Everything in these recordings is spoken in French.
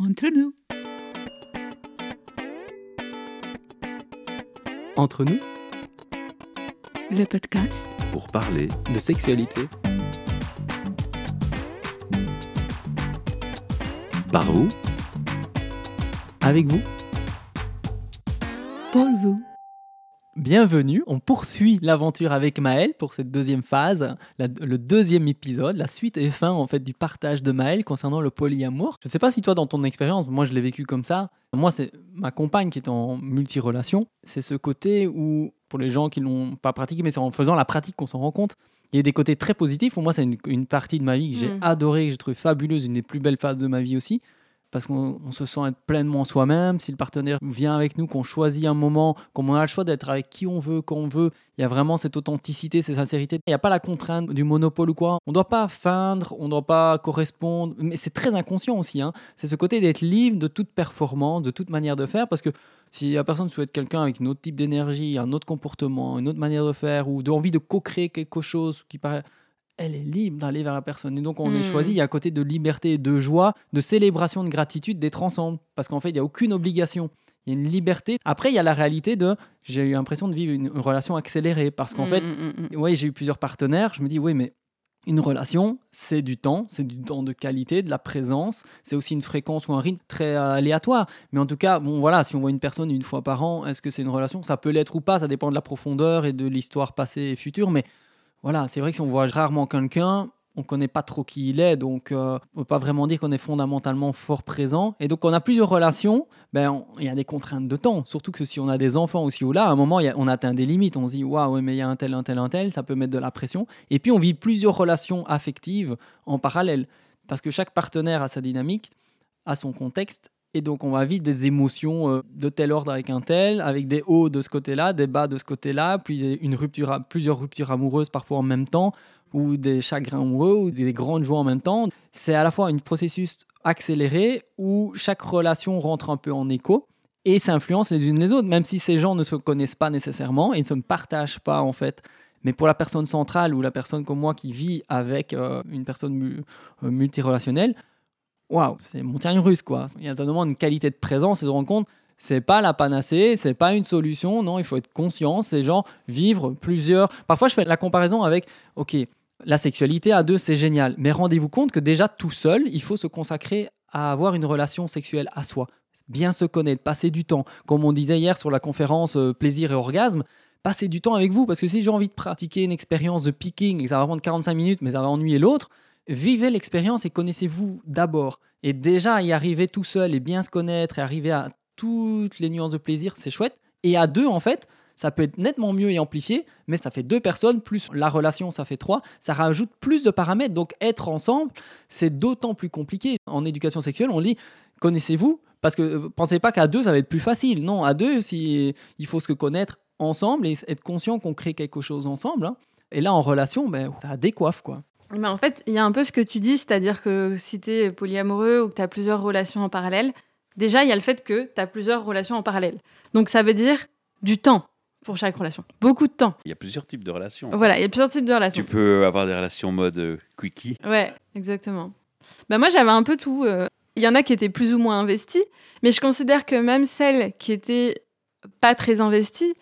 Entre nous. Entre nous, Le podcast pour parler de sexualité. par vous Avec vous, pour vous. Bienvenue. On poursuit l'aventure avec Maël pour cette deuxième phase, la- le deuxième épisode, la suite et fin en fait du partage de Maël concernant le polyamour. Je ne sais pas si toi, dans ton expérience, moi je l'ai vécu comme ça. Moi, c'est ma compagne qui est en multirelation. C'est ce côté où, pour les gens qui l'ont pas pratiqué, mais c'est en faisant la pratique qu'on s'en rend compte. Il y a des côtés très positifs. Pour moi, c'est une, une partie de ma vie que j'ai Mm. adorée, que j'ai trouvé fabuleuse, une des plus belles phases de ma vie aussi. Parce qu'on on se sent être pleinement soi-même. Si le partenaire vient avec nous, qu'on choisit un moment, qu'on a le choix d'être avec qui on veut, quand on veut, il y a vraiment cette authenticité, cette sincérité. Il n'y a pas la contrainte du monopole ou quoi. On ne doit pas feindre, on ne doit pas correspondre. Mais c'est très inconscient aussi. hein. C'est ce côté d'être libre de toute performance, de toute manière de faire. Parce que si la personne souhaite quelqu'un avec un autre type d'énergie, un autre comportement, une autre manière de faire, ou d'envie de co-créer quelque chose qui paraît elle est libre d'aller vers la personne. Et donc, on est Mm. choisi, il y a un côté de liberté, de joie, de célébration, de gratitude d'être ensemble. Parce qu'en fait, il n'y a aucune obligation. Il y a une liberté. Après, il y a la réalité de j'ai eu l'impression de vivre une, une relation accélérée. Parce qu'en Mm, fait, mm, mm, mm. oui, j'ai eu plusieurs partenaires. Je me dis, oui, mais une relation, c'est du temps, c'est du temps de qualité, de la présence. C'est aussi une fréquence ou un rythme très aléatoire. Mais en tout cas, bon, voilà, si on voit une personne une fois par an, est-ce que c'est une relation? Ça peut l'être ou pas, ça dépend de la profondeur et de l'histoire passée et future. Mais voilà, c'est vrai que si on voit rarement quelqu'un, on connaît pas trop qui il est, donc euh, on peut pas vraiment dire qu'on est fondamentalement fort présent. Et donc on a plusieurs relations, ben il y a des contraintes de temps. Surtout que si on a des enfants aussi ou là, à un moment a- on atteint des limites. On se dit waouh, mais il y a un tel, un tel, un tel, ça peut mettre de la pression. Et puis on vit plusieurs relations affectives en parallèle, parce que chaque partenaire a sa dynamique, a son contexte. Et donc, on va vivre des émotions euh, de tel ordre avec un tel, avec des hauts de ce côté-là, des bas de ce côté-là, puis une rupture, plusieurs ruptures amoureuses parfois en même temps, ou des chagrins amoureux, ou des grandes joies en même temps. C'est à la fois un processus accéléré où chaque relation rentre un peu en écho et s'influence les unes les autres, même si ces gens ne se connaissent pas nécessairement et ne se partagent pas en fait. Mais pour la personne centrale ou la personne comme moi qui vit avec euh, une personne mu- euh, multirelationnelle, waouh, c'est montagne russe quoi. Il y a notamment une qualité de présence et de rencontre. C'est pas la panacée, c'est pas une solution. Non, il faut être conscient. C'est genre vivre plusieurs. Parfois, je fais la comparaison avec, ok, la sexualité à deux, c'est génial. Mais rendez-vous compte que déjà tout seul, il faut se consacrer à avoir une relation sexuelle à soi. Bien se connaître, passer du temps. Comme on disait hier sur la conférence euh, plaisir et orgasme, passez du temps avec vous. Parce que si j'ai envie de pratiquer une expérience de picking et que ça va prendre 45 minutes, mais ça va ennuyer l'autre, vivez l'expérience et connaissez-vous d'abord. Et déjà, y arriver tout seul et bien se connaître et arriver à toutes les nuances de plaisir, c'est chouette. Et à deux, en fait, ça peut être nettement mieux et amplifié, mais ça fait deux personnes, plus la relation, ça fait trois. Ça rajoute plus de paramètres. Donc, être ensemble, c'est d'autant plus compliqué. En éducation sexuelle, on dit connaissez-vous? Parce que euh, pensez pas qu'à deux, ça va être plus facile. Non, à deux, si, il faut se connaître ensemble et être conscient qu'on crée quelque chose ensemble. hein. Et là, en relation, ben, ça décoiffe, quoi. Mais en fait, il y a un peu ce que tu dis, c'est-à-dire que si tu es polyamoureux ou que tu as plusieurs relations en parallèle, déjà, il y a le fait que tu as plusieurs relations en parallèle. Donc, ça veut dire du temps pour chaque relation. Beaucoup de temps. Il y a plusieurs types de relations. Voilà, il y a plusieurs types de relations. Tu peux avoir des relations mode euh, quickie. Ouais, exactement. Bah moi, j'avais un peu tout. euh. Il y en a qui étaient plus ou moins investis, mais je considère que même celles qui étaient pas très investies,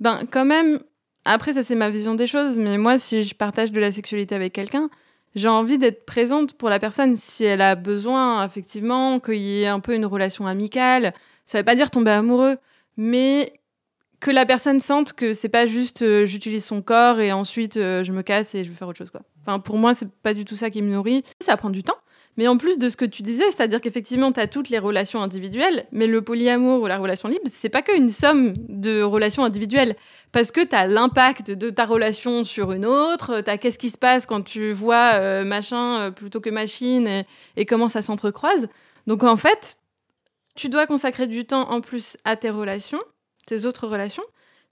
ben quand même. Après, ça c'est ma vision des choses, mais moi, si je partage de la sexualité avec quelqu'un, j'ai envie d'être présente pour la personne si elle a besoin, effectivement, qu'il y ait un peu une relation amicale. Ça veut pas dire tomber amoureux, mais que la personne sente que c'est pas juste euh, j'utilise son corps et ensuite euh, je me casse et je vais faire autre chose quoi. Enfin pour moi c'est pas du tout ça qui me nourrit. Ça prend du temps. Mais en plus de ce que tu disais, c'est-à-dire qu'effectivement tu as toutes les relations individuelles, mais le polyamour ou la relation libre, c'est pas qu'une somme de relations individuelles parce que tu as l'impact de ta relation sur une autre, tu as qu'est-ce qui se passe quand tu vois euh, machin euh, plutôt que machine et, et comment ça s'entrecroise. Donc en fait, tu dois consacrer du temps en plus à tes relations tes autres relations.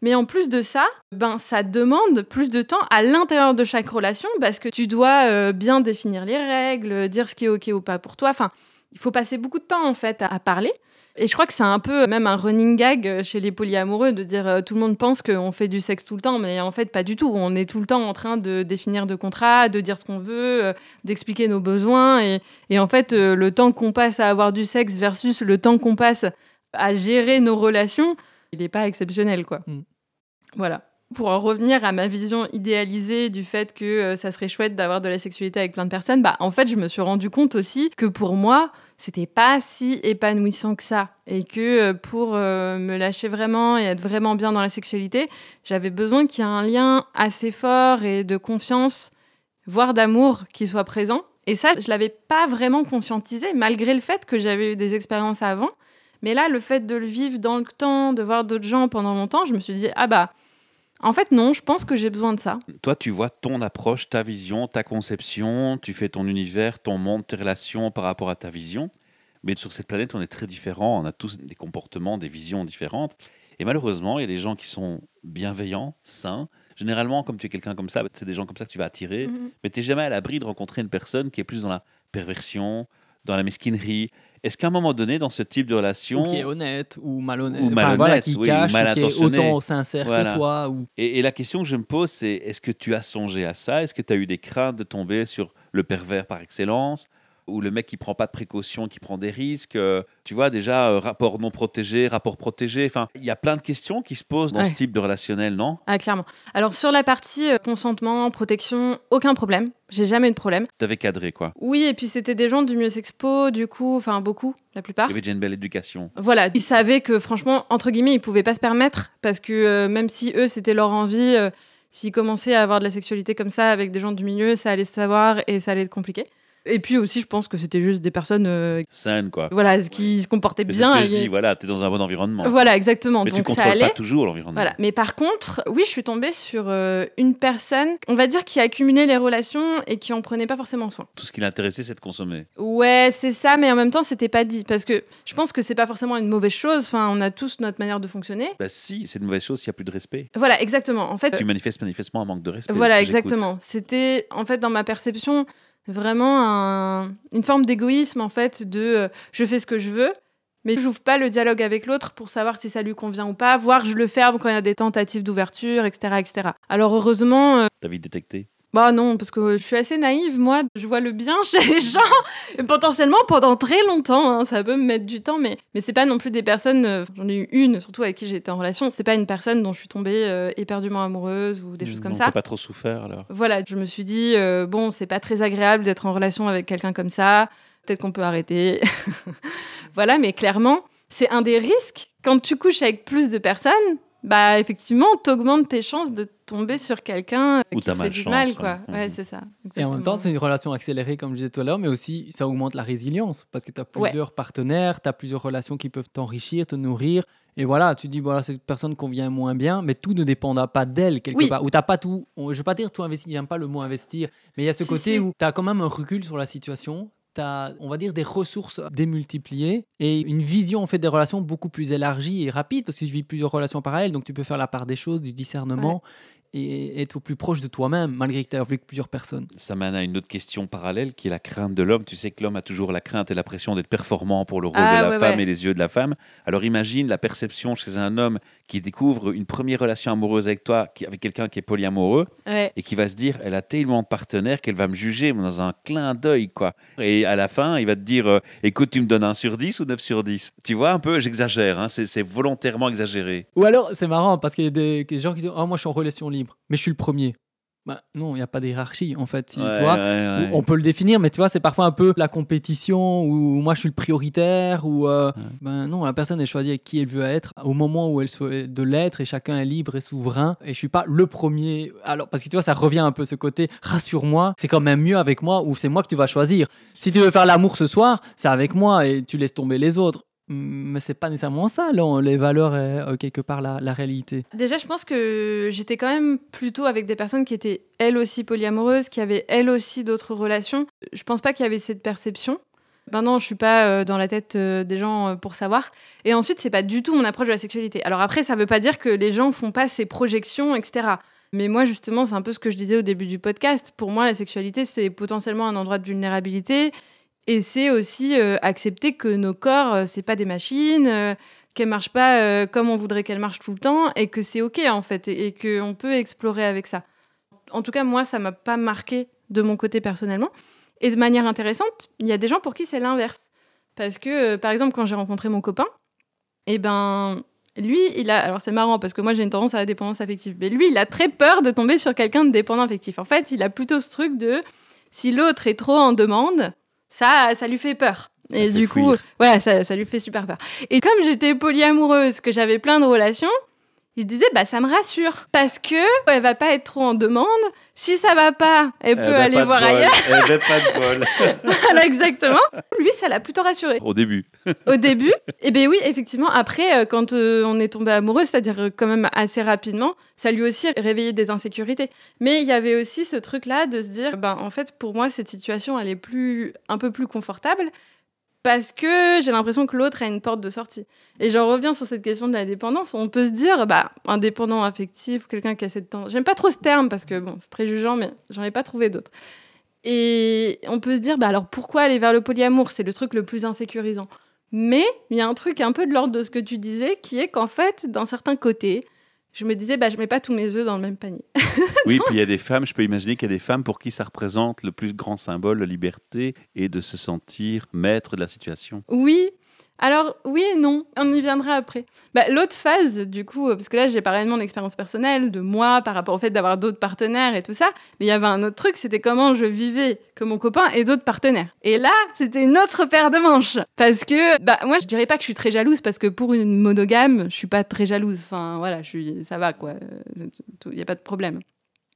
Mais en plus de ça, ben, ça demande plus de temps à l'intérieur de chaque relation parce que tu dois euh, bien définir les règles, dire ce qui est OK ou pas pour toi. Enfin, il faut passer beaucoup de temps en fait à, parler. Et je crois que c'est un peu même un running gag chez les polyamoureux de dire euh, tout le monde pense qu'on fait du sexe tout le temps, mais en fait pas du tout. On est tout le temps en train de définir de contrats, de dire ce qu'on veut, euh, d'expliquer nos besoins. Et, en fait, le temps qu'on passe à avoir du sexe versus le temps qu'on passe à gérer nos relations, il n'est pas exceptionnel, quoi. Mm. Voilà. Pour en revenir à ma vision idéalisée du fait que euh, ça serait chouette d'avoir de la sexualité avec plein de personnes, bah en fait je me suis rendu compte aussi que pour moi c'était pas si épanouissant que ça et que euh, pour euh, me lâcher vraiment et être vraiment bien dans la sexualité, j'avais besoin qu'il y ait un lien assez fort et de confiance, voire d'amour qui soit présent. Et ça, je l'avais pas vraiment conscientisé malgré le fait que j'avais eu des expériences avant. Mais là, le fait de le vivre dans le temps, de voir d'autres gens pendant longtemps, je me suis dit ah bah en fait non, je pense que j'ai besoin de ça. Toi, tu vois ton approche, ta vision, ta conception, tu fais ton univers, ton monde, tes relations par rapport à ta vision. Mais sur cette planète, on est très différents, on a tous des comportements, des visions différentes. Et malheureusement, il y a des gens qui sont bienveillants, sains. Généralement, comme tu es quelqu'un comme ça, c'est des gens comme ça que tu vas attirer. Mhm. Mais tu n'es jamais à l'abri de rencontrer une personne qui est plus dans la perversion, dans la mesquinerie. Est-ce qu'à un moment donné, dans ce type de relation, Ou qui est honnête ou malhonnête. Ou Enfin, malhonnête, voilà, qui oui, cache, ou mal ou qui est autant sincère Voilà. que toi. Ou... Et, et la question que je me pose, c'est est-ce que tu as songé à ça? Est-ce que tu as eu des craintes de tomber sur le pervers par excellence? Ou le mec qui prend pas de précautions, qui prend des risques Euh, Tu vois, déjà, euh, rapport non protégé, rapport protégé. Enfin, il y a plein de questions qui se posent dans Ouais. ce type de relationnel, non? Ah clairement. Alors sur la partie euh, consentement, protection, aucun problème. J'ai jamais eu de problème. Tu avais cadré, quoi. Oui, et puis c'était des gens du Mieux Expo, du coup, enfin beaucoup, la plupart. Il y avait déjà une belle éducation. Voilà, ils savaient que franchement, entre guillemets, ils pouvaient pas se permettre parce que même si eux, c'était leur envie, s'ils commençaient à avoir de la sexualité comme ça avec des gens du milieu, ça allait se savoir et ça allait être compliqué. Et puis aussi, je pense que c'était juste des personnes euh, Saine, quoi. voilà, qui se comportaient Mais C'est bien. ce que je et- dis, voilà, tu es dans un bon environnement. Voilà, exactement. Mais tu Donc ça contrôles allait. pas toujours l'environnement. Voilà. Mais par contre, oui, je suis tombée sur euh, une personne, on va dire, qui accumulait les relations et qui en prenait pas forcément soin. Tout ce qui l'intéressait, c'est de consommer. Ouais, c'est ça, mais en même temps, c'était pas dit. Parce que je pense que c'est pas forcément une mauvaise chose. Enfin, on a tous notre manière de fonctionner. Bah si, c'est une mauvaise chose s'il n'y a plus de respect. Voilà, exactement. En fait, Tu manifestes manifestement un manque de respect. voilà, exactement. C'était, en fait, dans ma perception, vraiment un- une forme d'égoïsme, en fait, de euh, je fais ce que je veux. Mais j'ouvre pas le dialogue avec l'autre pour savoir si ça lui convient ou pas, voire je le ferme quand il y a des tentatives d'ouverture, etc., etc. Alors heureusement, euh, T'as vite détecté. Bah non, parce que je suis assez naïve, moi. Je vois le bien chez les gens, et potentiellement pendant très longtemps. hein. Ça peut me mettre du temps, mais, mais c'est pas non plus des personnes. euh, J'en ai eu une, surtout avec qui j'étais en relation. C'est pas une personne dont je suis tombée euh, éperdument amoureuse ou des choses comme Donc, ça. Pas trop souffert alors. Voilà, je me suis dit, euh, bon, c'est pas très agréable d'être en relation avec quelqu'un comme ça. Peut-être qu'on peut arrêter. voilà, mais clairement, c'est un des risques. Quand tu couches avec plus de personnes, bah effectivement, t'augmentes tes chances de tomber sur quelqu'un euh, qui t'as te fait du mal, quoi. ouais. Ouais, Mhm. c'est ça. Et en même temps, c'est une relation accélérée, comme je disais tout à l'heure, mais aussi ça augmente la résilience parce que tu as Ouais. plusieurs partenaires, tu as plusieurs relations qui peuvent t'enrichir, te nourrir. Et voilà, tu dis, voilà, cette personne convient moins bien, mais tout ne dépendra pas d'elle quelque Oui. part. Ou tu pas tout, on- je vais pas dire tout investi, j'aime pas le mot investir, mais il y a ce Si, côté si. où tu as quand même un recul sur la situation. Tu as, on va dire, des ressources démultipliées et une vision en fait des relations beaucoup plus élargie et rapide parce que tu vis plusieurs relations parallèles, donc tu peux faire la part des choses, du discernement et être au plus proche de toi-même malgré que tu aies avec plusieurs personnes. Ça mène à une autre question parallèle qui est la crainte de l'homme. Tu sais que l'homme a toujours la crainte et la pression d'être performant pour le rôle Ah, de la ouais, femme ouais. et les yeux de la femme. Alors imagine la perception chez un homme qui découvre une première relation amoureuse avec toi, qui- avec quelqu'un qui est polyamoureux, Ouais. et qui va se dire elle a tellement de partenaires qu'elle va me juger dans un clin d'œil quoi et à la fin il va te dire euh, écoute tu me donnes un sur 10 ou 9 sur 10 tu vois un peu j'exagère hein, c'est c'est volontairement exagéré Ou alors, c'est marrant parce qu'il y a des, des gens qui disent Oh, moi je suis en relation libre, mais je suis le premier. Bah, non, il n'y a pas de hiérarchie en fait. Ouais, tu vois, ouais, ouais. on peut le définir, mais tu vois, c'est parfois un peu la compétition où moi je suis le prioritaire. Ou euh, ben non, la personne elle choisit avec qui elle veut être au moment où elle souhaite de l'être et chacun est libre et souverain. Et je suis pas le premier. Alors, parce que tu vois, ça revient un peu ce côté rassure-moi, c'est quand même mieux avec moi ou c'est moi que tu vas choisir. Si tu veux faire l'amour ce soir, c'est avec moi et tu laisses tomber les autres. Mais c'est pas nécessairement ça, les valeurs, est, euh, quelque part, la, la réalité. Déjà, je pense que j'étais quand même plutôt avec des personnes qui étaient elles aussi polyamoureuses, qui avaient elles aussi d'autres relations. Je pense pas qu'il y avait cette perception. Maintenant, je suis pas euh, dans la tête euh, des gens euh, pour savoir. Et ensuite, c'est pas du tout mon approche de la sexualité. Alors après, ça veut pas dire que les gens font pas ces projections, etc. Mais moi, justement, c'est un peu ce que je disais au début du podcast. Pour moi, la sexualité, c'est potentiellement un endroit de vulnérabilité. Et c'est aussi euh, accepter que nos corps, euh, c'est pas des machines, euh, qu'elles marchent pas euh, comme on voudrait qu'elles marchent tout le temps, et que c'est ok en fait, et, et qu'on peut explorer avec ça. En tout cas, moi, ça m'a pas marqué de mon côté personnellement. Et de manière intéressante, il y a des gens pour qui c'est l'inverse. Parce que, euh, par exemple, quand j'ai rencontré mon copain, eh ben, lui, il a. Alors, c'est marrant parce que moi, j'ai une tendance à la dépendance affective. Mais lui, il a très peur de tomber sur quelqu'un de dépendant affectif. En fait, il a plutôt ce truc de si l'autre est trop en demande, ça, ça lui fait peur. Et du coup, ouais, ça, ça lui fait super peur. Et comme j'étais polyamoureuse, que j'avais plein de relations, il se disait, bah, ça me rassure. Parce que elle va pas être trop en demande. Si ça va pas, elle peut Elle aller voir bol. ailleurs. Elle avait pas de bol. Voilà, exactement. Lui, ça l'a plutôt rassuré. Au début. Au début, et ben oui, effectivement, après, euh, quand euh, on est tombé amoureux, c'est-à-dire euh, quand même assez rapidement, ça lui aussi réveillé des insécurités. Mais il y avait aussi ce truc-là de se dire, ben en fait, pour moi, cette situation, elle est plus, un peu plus confortable parce que j'ai l'impression que l'autre a une porte de sortie. Et j'en reviens sur cette question de la dépendance. On peut se dire, bah, indépendant affectif, quelqu'un qui a cette tendance. J'aime pas trop ce terme parce que bon, c'est très jugeant, mais j'en ai pas trouvé d'autres. Et on peut se dire, bah alors pourquoi aller vers le polyamour? C'est le truc le plus insécurisant. Mais il y a un truc un peu de l'ordre de ce que tu disais, qui est qu'en fait, d'un certain côté, je me disais, bah je mets pas tous mes œufs dans le même panier. Oui, puis il y a des femmes, je peux imaginer qu'il y a des femmes pour qui ça représente le plus grand symbole de liberté et de se sentir maître de la situation. Oui. Alors, oui et non, on y viendra après. Bah, L'autre phase, du coup, euh, parce que là, j'ai parlé de mon expérience personnelle, de moi, par rapport au fait d'avoir d'autres partenaires et tout ça, mais il y avait un autre truc, c'était comment je vivais que mon copain et d'autres partenaires. Et là, c'était une autre paire de manches. Parce que, bah, moi, je dirais pas que je suis très jalouse, parce que pour une monogame, je suis pas très jalouse. Enfin, voilà, je suis, ça va, quoi. Il n'y a pas de problème.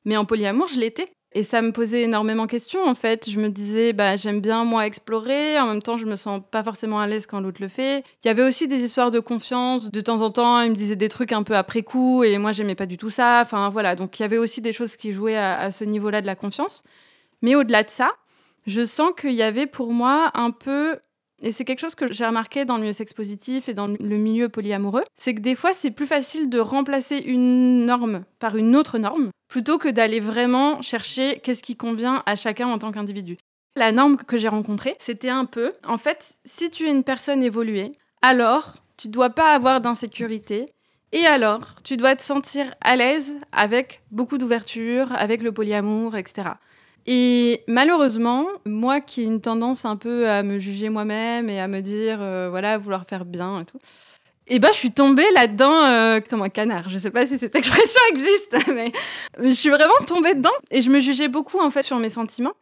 Mais en polyamour, je l'étais. Et ça me posait énormément de questions, en fait. Je me disais, bah, j'aime bien, moi, explorer. En même temps, je me sens pas forcément à l'aise quand l'autre le fait. Il y avait aussi des histoires de confiance. De temps en temps, il me disait des trucs un peu après coup. Et moi, j'aimais pas du tout ça. Enfin, voilà. Donc, il y avait aussi des choses qui jouaient à, à ce niveau-là de la confiance. Mais au-delà de ça, je sens qu'il y avait pour moi un peu et c'est quelque chose que j'ai remarqué dans le milieu sex positif et dans le milieu polyamoureux, c'est que des fois c'est plus facile de remplacer une norme par une autre norme plutôt que d'aller vraiment chercher qu'est-ce qui convient à chacun en tant qu'individu. La norme que j'ai rencontrée, c'était un peu, en fait, si tu es une personne évoluée, alors tu dois pas avoir d'insécurité et alors tu dois te sentir à l'aise avec beaucoup d'ouverture, avec le polyamour, etc. Et malheureusement, moi qui ai une tendance un peu à me juger moi-même et à me dire, euh, voilà, vouloir faire bien et tout, et ben je suis tombée là-dedans euh, comme un canard. Je sais pas si cette expression existe, mais je suis vraiment tombée dedans et je me jugeais beaucoup en fait sur mes sentiments.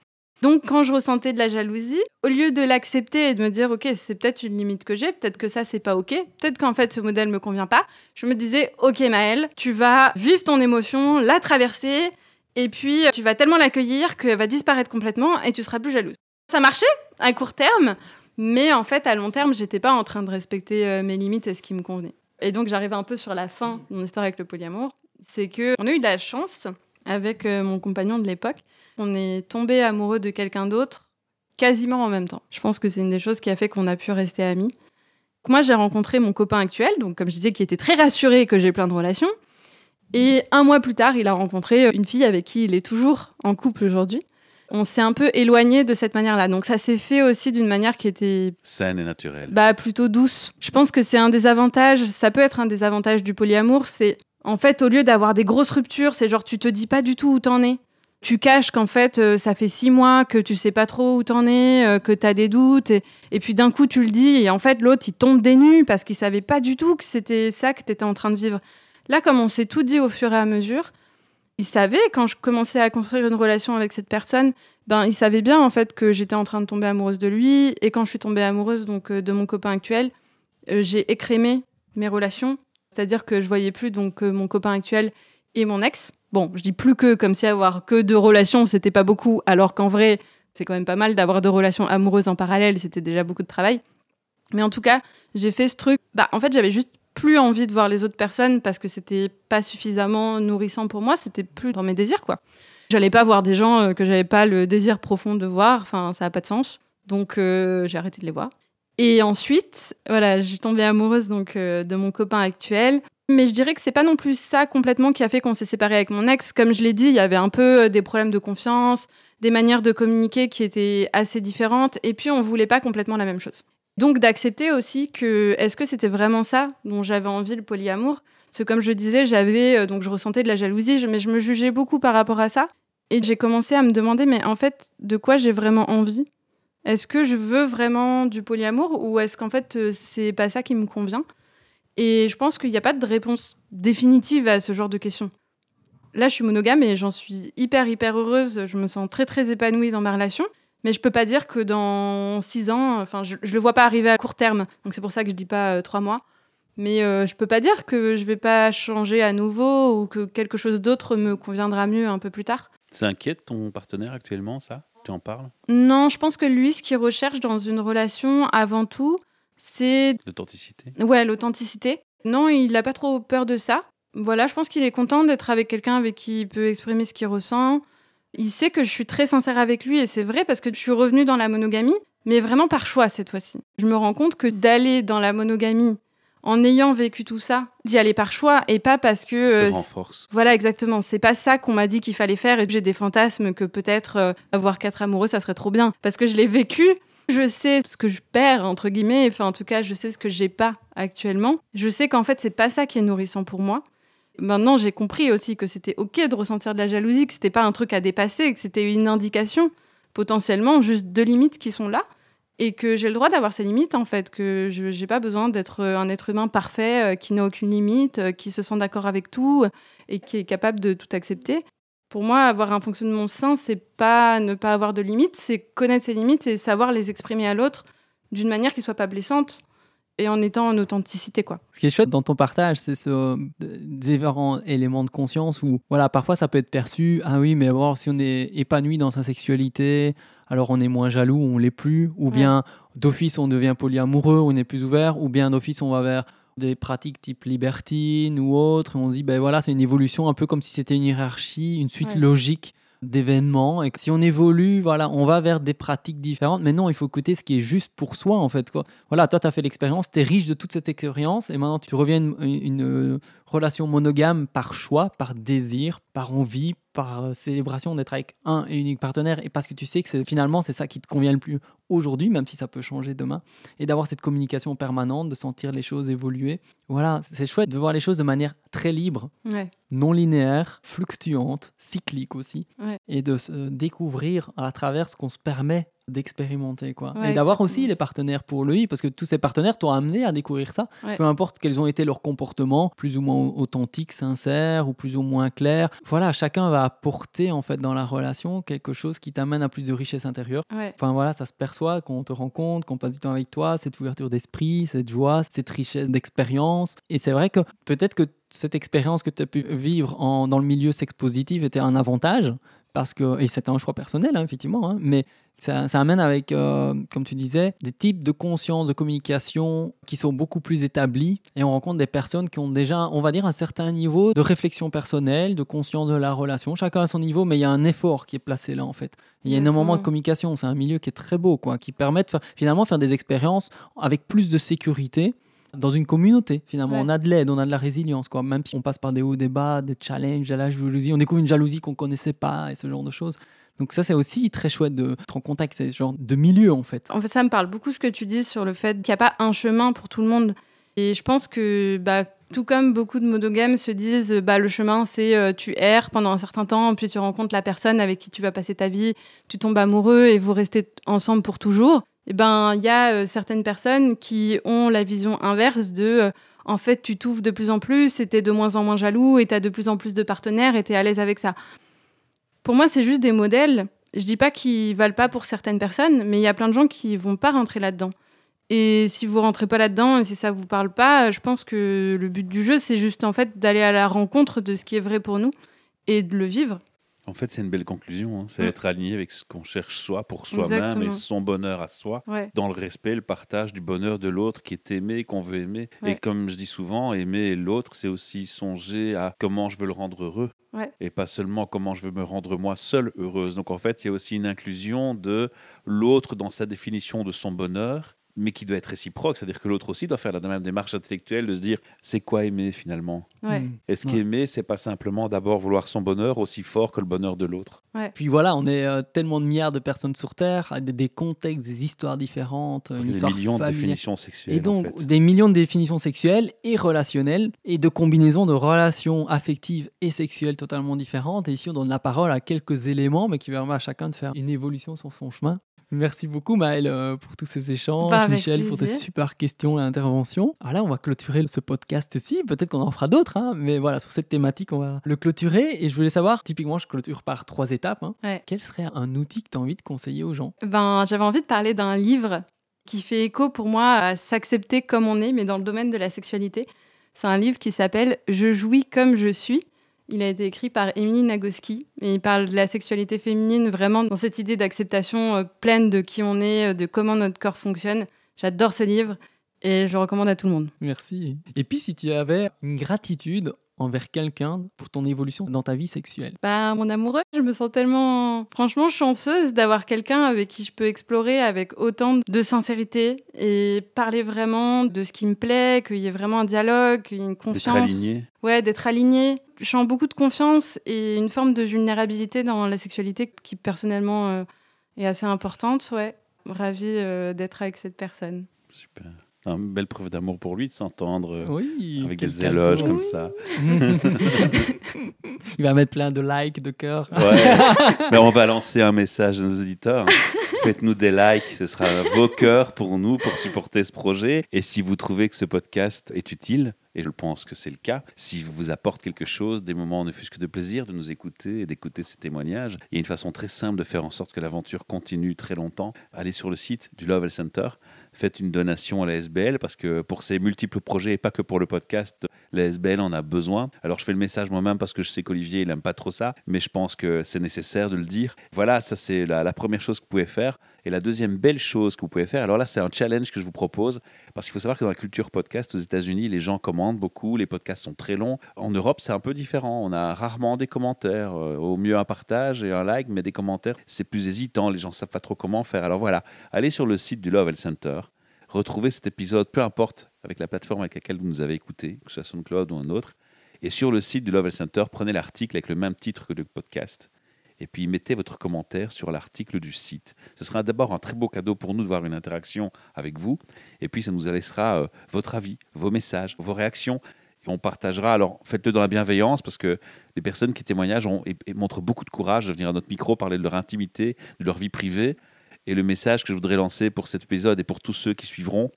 Donc quand je ressentais de la jalousie, au lieu de l'accepter et de me dire ok c'est peut-être une limite que j'ai, peut-être que ça c'est pas ok, peut-être qu'en fait ce modèle me convient pas, je me disais ok Maëlle, tu vas vivre ton émotion, la traverser et puis tu vas tellement l'accueillir qu'elle va disparaître complètement et tu seras plus jalouse. Ça marchait à court terme, mais en fait à long terme j'étais pas en train de respecter euh, mes limites et ce qui me convenait. Et donc j'arrive un peu sur la fin de mon histoire avec le polyamour, c'est que on a eu de la chance avec euh, mon compagnon de l'époque on est tombé amoureux de quelqu'un d'autre quasiment en même temps. Je pense que c'est une des choses qui a fait qu'on a pu rester amis. Moi, j'ai rencontré mon copain actuel, donc comme je disais, qui était très rassuré que j'ai plein de relations. Et un mois plus tard, il a rencontré une fille avec qui il est toujours en couple aujourd'hui. On s'est un peu éloigné de cette manière-là. Donc ça s'est fait aussi d'une manière qui était Saine et naturelle. bah, plutôt douce. Je pense que c'est un des avantages, ça peut être un des avantages du polyamour, c'est en fait au lieu d'avoir des grosses ruptures, c'est genre tu te dis pas du tout où t'en es. Tu caches qu'en fait euh, ça fait six mois que tu sais pas trop où t'en es, euh, que t'as des doutes, et, et puis d'un coup tu le dis et en fait l'autre il tombe des nues parce qu'il savait pas du tout que c'était ça que t'étais en train de vivre. Là comme on s'est tout dit au fur et à mesure, il savait quand je commençais à construire une relation avec cette personne, ben il savait bien en fait que j'étais en train de tomber amoureuse de lui et quand je suis tombée amoureuse donc euh, de mon copain actuel, euh, j'ai écrémé mes relations, c'est-à-dire que je voyais plus donc euh, mon copain actuel et mon ex. Bon, je dis plus que comme si avoir que deux relations, c'était pas beaucoup alors qu'en vrai, c'est quand même pas mal d'avoir deux relations amoureuses en parallèle, c'était déjà beaucoup de travail. Mais en tout cas, j'ai fait ce truc, bah en fait, j'avais juste plus envie de voir les autres personnes parce que c'était pas suffisamment nourrissant pour moi, c'était plus dans mes désirs quoi. J'allais pas voir des gens euh, que j'avais pas le désir profond de voir, enfin ça a pas de sens. Donc euh, j'ai arrêté de les voir. Et ensuite, voilà, j'ai tombé amoureuse donc euh, de mon copain actuel. Mais je dirais que c'est pas non plus ça complètement qui a fait qu'on s'est séparé avec mon ex. Comme je l'ai dit, il y avait un peu des problèmes de confiance, des manières de communiquer qui étaient assez différentes, et puis on voulait pas complètement la même chose. Donc d'accepter aussi que est-ce que c'était vraiment ça dont j'avais envie le polyamour? Parce que comme je disais, j'avais euh, donc je ressentais de la jalousie, mais je me jugeais beaucoup par rapport à ça, et j'ai commencé à me demander mais en fait de quoi j'ai vraiment envie? Est-ce que je veux vraiment du polyamour ou est-ce qu'en fait euh, c'est pas ça qui me convient? Et je pense qu'il n'y a pas de réponse définitive à ce genre de questions. Là, je suis monogame et j'en suis hyper, hyper heureuse. Je me sens très, très épanouie dans ma relation. Mais je peux pas dire que dans six ans, enfin, je, ne le vois pas arriver à court terme. Donc c'est pour ça que je dis pas euh, trois mois. Mais euh, je peux pas dire que je vais pas changer à nouveau ou que quelque chose d'autre me conviendra mieux un peu plus tard. Ça inquiète ton partenaire actuellement, ça? Tu en parles? Non, je pense que lui, ce qu'il recherche dans une relation, avant tout, c'est. L'authenticité Ouais, l'authenticité. Non, il n'a pas trop peur de ça. Voilà, je pense qu'il est content d'être avec quelqu'un avec qui il peut exprimer ce qu'il ressent. Il sait que je suis très sincère avec lui et c'est vrai parce que je suis revenue dans la monogamie, mais vraiment par choix cette fois-ci. Je me rends compte que d'aller dans la monogamie en ayant vécu tout ça, d'y aller par choix et pas parce que. Euh, renforce. Voilà, exactement. C'est pas ça qu'on m'a dit qu'il fallait faire et j'ai des fantasmes que peut-être euh, avoir quatre amoureux, ça serait trop bien. Parce que je l'ai vécu je sais ce que je perds, entre guillemets, enfin en tout cas, je sais ce que j'ai pas actuellement. Je sais qu'en fait, c'est pas ça qui est nourrissant pour moi. Maintenant, j'ai compris aussi que c'était ok de ressentir de la jalousie, que c'était pas un truc à dépasser, que c'était une indication, potentiellement juste deux limites qui sont là, et que j'ai le droit d'avoir ces limites en fait, que je n'ai pas besoin d'être un être humain parfait, euh, qui n'a aucune limite, euh, qui se sent d'accord avec tout et qui est capable de tout accepter. Pour moi, avoir un fonctionnement sain, c'est pas ne pas avoir de limites, c'est connaître ses limites et savoir les exprimer à l'autre d'une manière qui soit pas blessante et en étant en authenticité quoi. Ce qui est chouette dans ton partage, c'est ce différents éléments de conscience où voilà, parfois ça peut être perçu ah oui, mais voir si on est épanoui dans sa sexualité, alors on est moins jaloux, on l'est plus ou bien d'office on devient polyamoureux, on est plus ouvert ou bien d'office on va vers des pratiques type libertine ou autre. on se dit, ben voilà, c'est une évolution un peu comme si c'était une hiérarchie, une suite logique d'événements et que si on évolue, voilà, on va vers des pratiques différentes. Mais non, il faut écouter ce qui est juste pour soi en fait. Voilà, toi, tu as fait l'expérience, tu es riche de toute cette expérience et maintenant tu reviens une, une, euh, relation monogame par choix, par désir, par envie, par euh, célébration d'être avec un et unique partenaire. Et parce que tu sais que finalement c'est ça qui te convient le plus aujourd'hui, même si ça peut changer demain, et d'avoir cette communication permanente, de sentir les choses évoluer. Voilà, c'est chouette de voir les choses de manière très libre, non linéaire, fluctuante, cyclique aussi, et de se découvrir à travers ce qu'on se permet d'expérimenter quoi. Et d'avoir aussi les partenaires pour lui parce que tous ces partenaires t'ont amené à découvrir ça. Peu importe quels ont été leurs comportements plus ou moins authentiques sincères ou plus ou moins clairs. Voilà chacun va apporter en fait dans la relation quelque chose qui t'amène à plus de richesse intérieure. Enfin voilà ça se perçoit quand on te rencontre qu'on passe du temps avec toi cette ouverture d'esprit cette joie cette richesse d'expérience. Et c'est vrai que peut-être que cette expérience que tu as pu vivre en, dans le milieu sex positif était un avantage parce que et c'était un choix personnel hein, effectivement hein, mais ça, amène avec euh, comme tu disais des types de conscience de communication qui sont beaucoup plus établis et on rencontre des personnes qui ont déjà on va dire un certain niveau de réflexion personnelle de conscience de la relation. Chacun à son niveau mais il y a un effort qui est placé là en fait. Il y a énormément de communication. C'est un milieu qui est très beau quoi qui permet de finalement faire des expériences avec plus de sécurité dans une communauté finalement. On a de l'aide, on a de la résilience, quoi. Même si on passe par des hauts, des bas, des challenges, de la jalousie, on découvre une jalousie qu'on connaissait pas et ce genre de choses. Donc ça, c'est aussi très chouette d'être en contact avec ce genre de milieu, en fait. En fait, ça me parle beaucoup ce que tu dis sur le fait qu'il n'y a pas un chemin pour tout le monde. Et je pense que, bah, tout comme beaucoup de monogames se disent, bah, le chemin, c'est euh, tu erres pendant un certain temps, puis tu rencontres la personne avec qui tu vas passer ta vie, tu tombes amoureux et vous restez ensemble pour toujours eh ben, il y a euh, certaines personnes qui ont la vision inverse de euh, en fait, tu t'ouvres de plus en plus et t'es de moins en moins jaloux et t'as de plus en plus de partenaires et t'es à l'aise avec ça. Pour moi, c'est juste des modèles. Je dis pas qu'ils valent pas pour certaines personnes, mais il y a plein de gens qui vont pas rentrer là-dedans. Et si vous rentrez pas là-dedans et si ça vous parle pas, je pense que le but du jeu, c'est juste en fait d'aller à la rencontre de ce qui est vrai pour nous et de le vivre. En fait, c'est une belle conclusion. Hein. C'est mm. être aligné avec ce qu'on cherche soi pour soi-même et son bonheur à soi, dans le respect, le partage du bonheur de l'autre qui est aimé, qu'on veut aimer. Et comme je dis souvent, aimer l'autre, c'est aussi songer à comment je veux le rendre heureux. Et pas seulement comment je veux me rendre moi seule heureuse. Donc en fait, il y a aussi une inclusion de l'autre dans sa définition de son bonheur mais qui doit être réciproque, c'est-à-dire que l'autre aussi doit faire la même démarche intellectuelle de se dire c'est quoi aimer finalement? Ouais. Mm. Est-ce Ouais. qu'aimer, c'est pas simplement d'abord vouloir son bonheur aussi fort que le bonheur de l'autre? Puis voilà, on est euh, tellement de milliards de personnes sur Terre, des, des contextes, des histoires différentes, une Des histoire millions de définitions sexuelles. Et donc, en fait. des millions de définitions sexuelles et relationnelles, et de combinaisons de relations affectives et sexuelles totalement différentes. Et ici, on donne la parole à quelques éléments, mais qui permet à chacun de faire une évolution sur son chemin. Merci beaucoup, Maëlle, euh, pour tous ces échanges. Bah, Michel, pour tes super questions et interventions. Alors là, on va clôturer ce podcast-ci. Peut-être qu'on en fera d'autres, hein, mais voilà, sur cette thématique, on va le clôturer. Et je voulais savoir, typiquement, je clôture par trois étapes. hein. Ouais. Quel serait un outil que tu as envie de conseiller aux gens? Ben, j'avais envie de parler d'un livre qui fait écho pour moi à s'accepter comme on est, mais dans le domaine de la sexualité. C'est un livre qui s'appelle Je jouis comme je suis. Il a été écrit par Émilie Nagoski et il parle de la sexualité féminine vraiment dans cette idée d'acceptation euh, pleine de qui on est, euh, de comment notre corps fonctionne. J'adore ce livre et je le recommande à tout le monde. Merci. Et puis, si tu avais une gratitude envers quelqu'un pour ton évolution dans ta vie sexuelle Bah, mon amoureux, je me sens tellement, franchement, chanceuse d'avoir quelqu'un avec qui je peux explorer avec autant de sincérité et parler vraiment de ce qui me plaît, qu'il y ait vraiment un dialogue, qu'il y ait une D'être confiance. aligné. Ouais, d'être aligné. Je sens beaucoup de confiance et une forme de vulnérabilité dans la sexualité qui, personnellement, euh, est assez importante. Ouais, ravie euh, d'être avec cette personne. Super. Une belle preuve d'amour pour lui de s'entendre euh, Oui. avec des éloges comme ça. Il va mettre plein de likes, de cœurs. Ouais. Mais on va lancer un message à nos auditeurs. Faites-nous des likes, ce sera vos cœurs pour nous, pour supporter ce projet. Et si vous trouvez que ce podcast est utile, et je pense que c'est le cas, si vous apporte quelque chose, des moments ne fût-ce que de plaisir de nous écouter et d'écouter ces témoignages, il y a une façon très simple de faire en sorte que l'aventure continue très longtemps. Allez sur le site du Love Health Center, faites une donation à la SBL parce que pour ces multiples projets et pas que pour le podcast, la SBL en a besoin. Alors je fais le message moi-même parce que je sais qu'Olivier il aime pas trop ça, mais je pense que c'est nécessaire de le dire. Voilà, ça c'est la, la première chose que vous pouvez faire. Et la deuxième belle chose que vous pouvez faire, alors là c'est un challenge que je vous propose parce qu'il faut savoir que dans la culture podcast aux États-Unis, les gens commandent beaucoup, les podcasts sont très longs. En Europe, c'est un peu différent. On a rarement des commentaires, euh, au mieux un partage et un like, mais des commentaires, c'est plus hésitant. Les gens savent pas trop comment faire. Alors voilà, allez sur le site du Love Center, retrouvez cet épisode, peu importe avec la plateforme avec laquelle vous nous avez écouté, que ce soit SoundCloud ou un autre. Et sur le site du Love Center, prenez l'article avec le même titre que le podcast. Et puis mettez votre commentaire sur l'article du site. Ce sera d'abord un très beau cadeau pour nous de voir une interaction avec vous. Et puis ça nous laissera euh, votre avis, vos messages, vos réactions. Et on partagera. Alors faites-le dans la bienveillance parce que les personnes qui témoignent montrent beaucoup de courage de venir à notre micro, parler de leur intimité, de leur vie privée. Et le message que je voudrais lancer pour cet épisode et pour tous ceux qui suivront,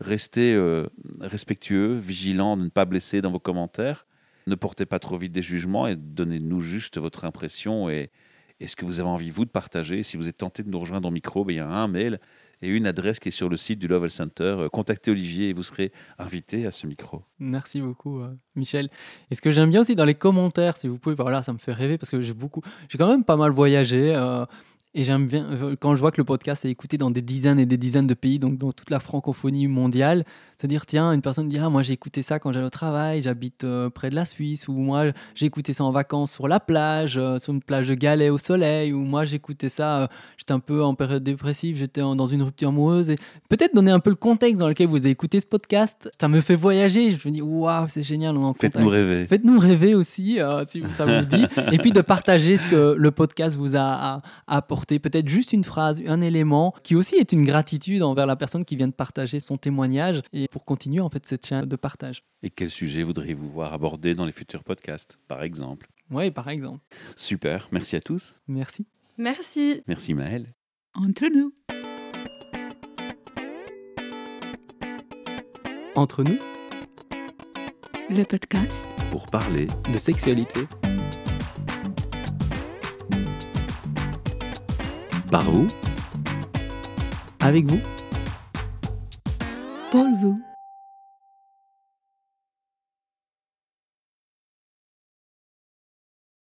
restez euh, respectueux, vigilants ne pas blesser dans vos commentaires. Ne portez pas trop vite des jugements et donnez-nous juste votre impression et, et ce que vous avez envie, vous, de partager. Si vous êtes tenté de nous rejoindre au micro, ben, il y a un mail et une adresse qui est sur le site du Love Health Center. Euh, Contactez Olivier et vous serez invité à ce micro. Merci beaucoup, euh, Michel. Et ce que j'aime bien aussi dans les commentaires, si vous pouvez, voilà, ça me fait rêver parce que j'ai j'ai quand même pas mal voyagé. euh, et j'aime bien, quand je vois que le podcast est écouté dans des dizaines et des dizaines de pays, donc dans toute la francophonie mondiale, se dire, tiens, une personne dit, ah, moi j'ai écouté ça quand j'allais au travail, j'habite euh, près de la Suisse, ou moi j'ai écouté ça en vacances sur la plage, euh, sur une plage de galets au soleil, ou moi j'écoutais ça, euh, j'étais un peu en période dépressive, j'étais dans une rupture amoureuse. Et peut-être donner un peu le contexte dans lequel vous avez écouté ce podcast, ça me fait voyager. Je me dis, waouh, c'est génial, on en Faites-nous rêver. Faites-nous rêver aussi, si ça vous le dit. Et puis de partager ce que le podcast vous a a- a Peut-être juste une phrase, un élément, qui aussi est une gratitude envers la personne qui vient de partager son témoignage. Et pour continuer, en fait, cette chaîne de partage. Et quel sujet voudriez-vous voir abordé dans les futurs podcasts, par exemple? Oui, par exemple. Super, merci à tous. Merci. Merci. Merci Maëlle. Entre nous. Entre nous, Le podcast Pour parler de sexualité. Par vous Avec vous. pour vous.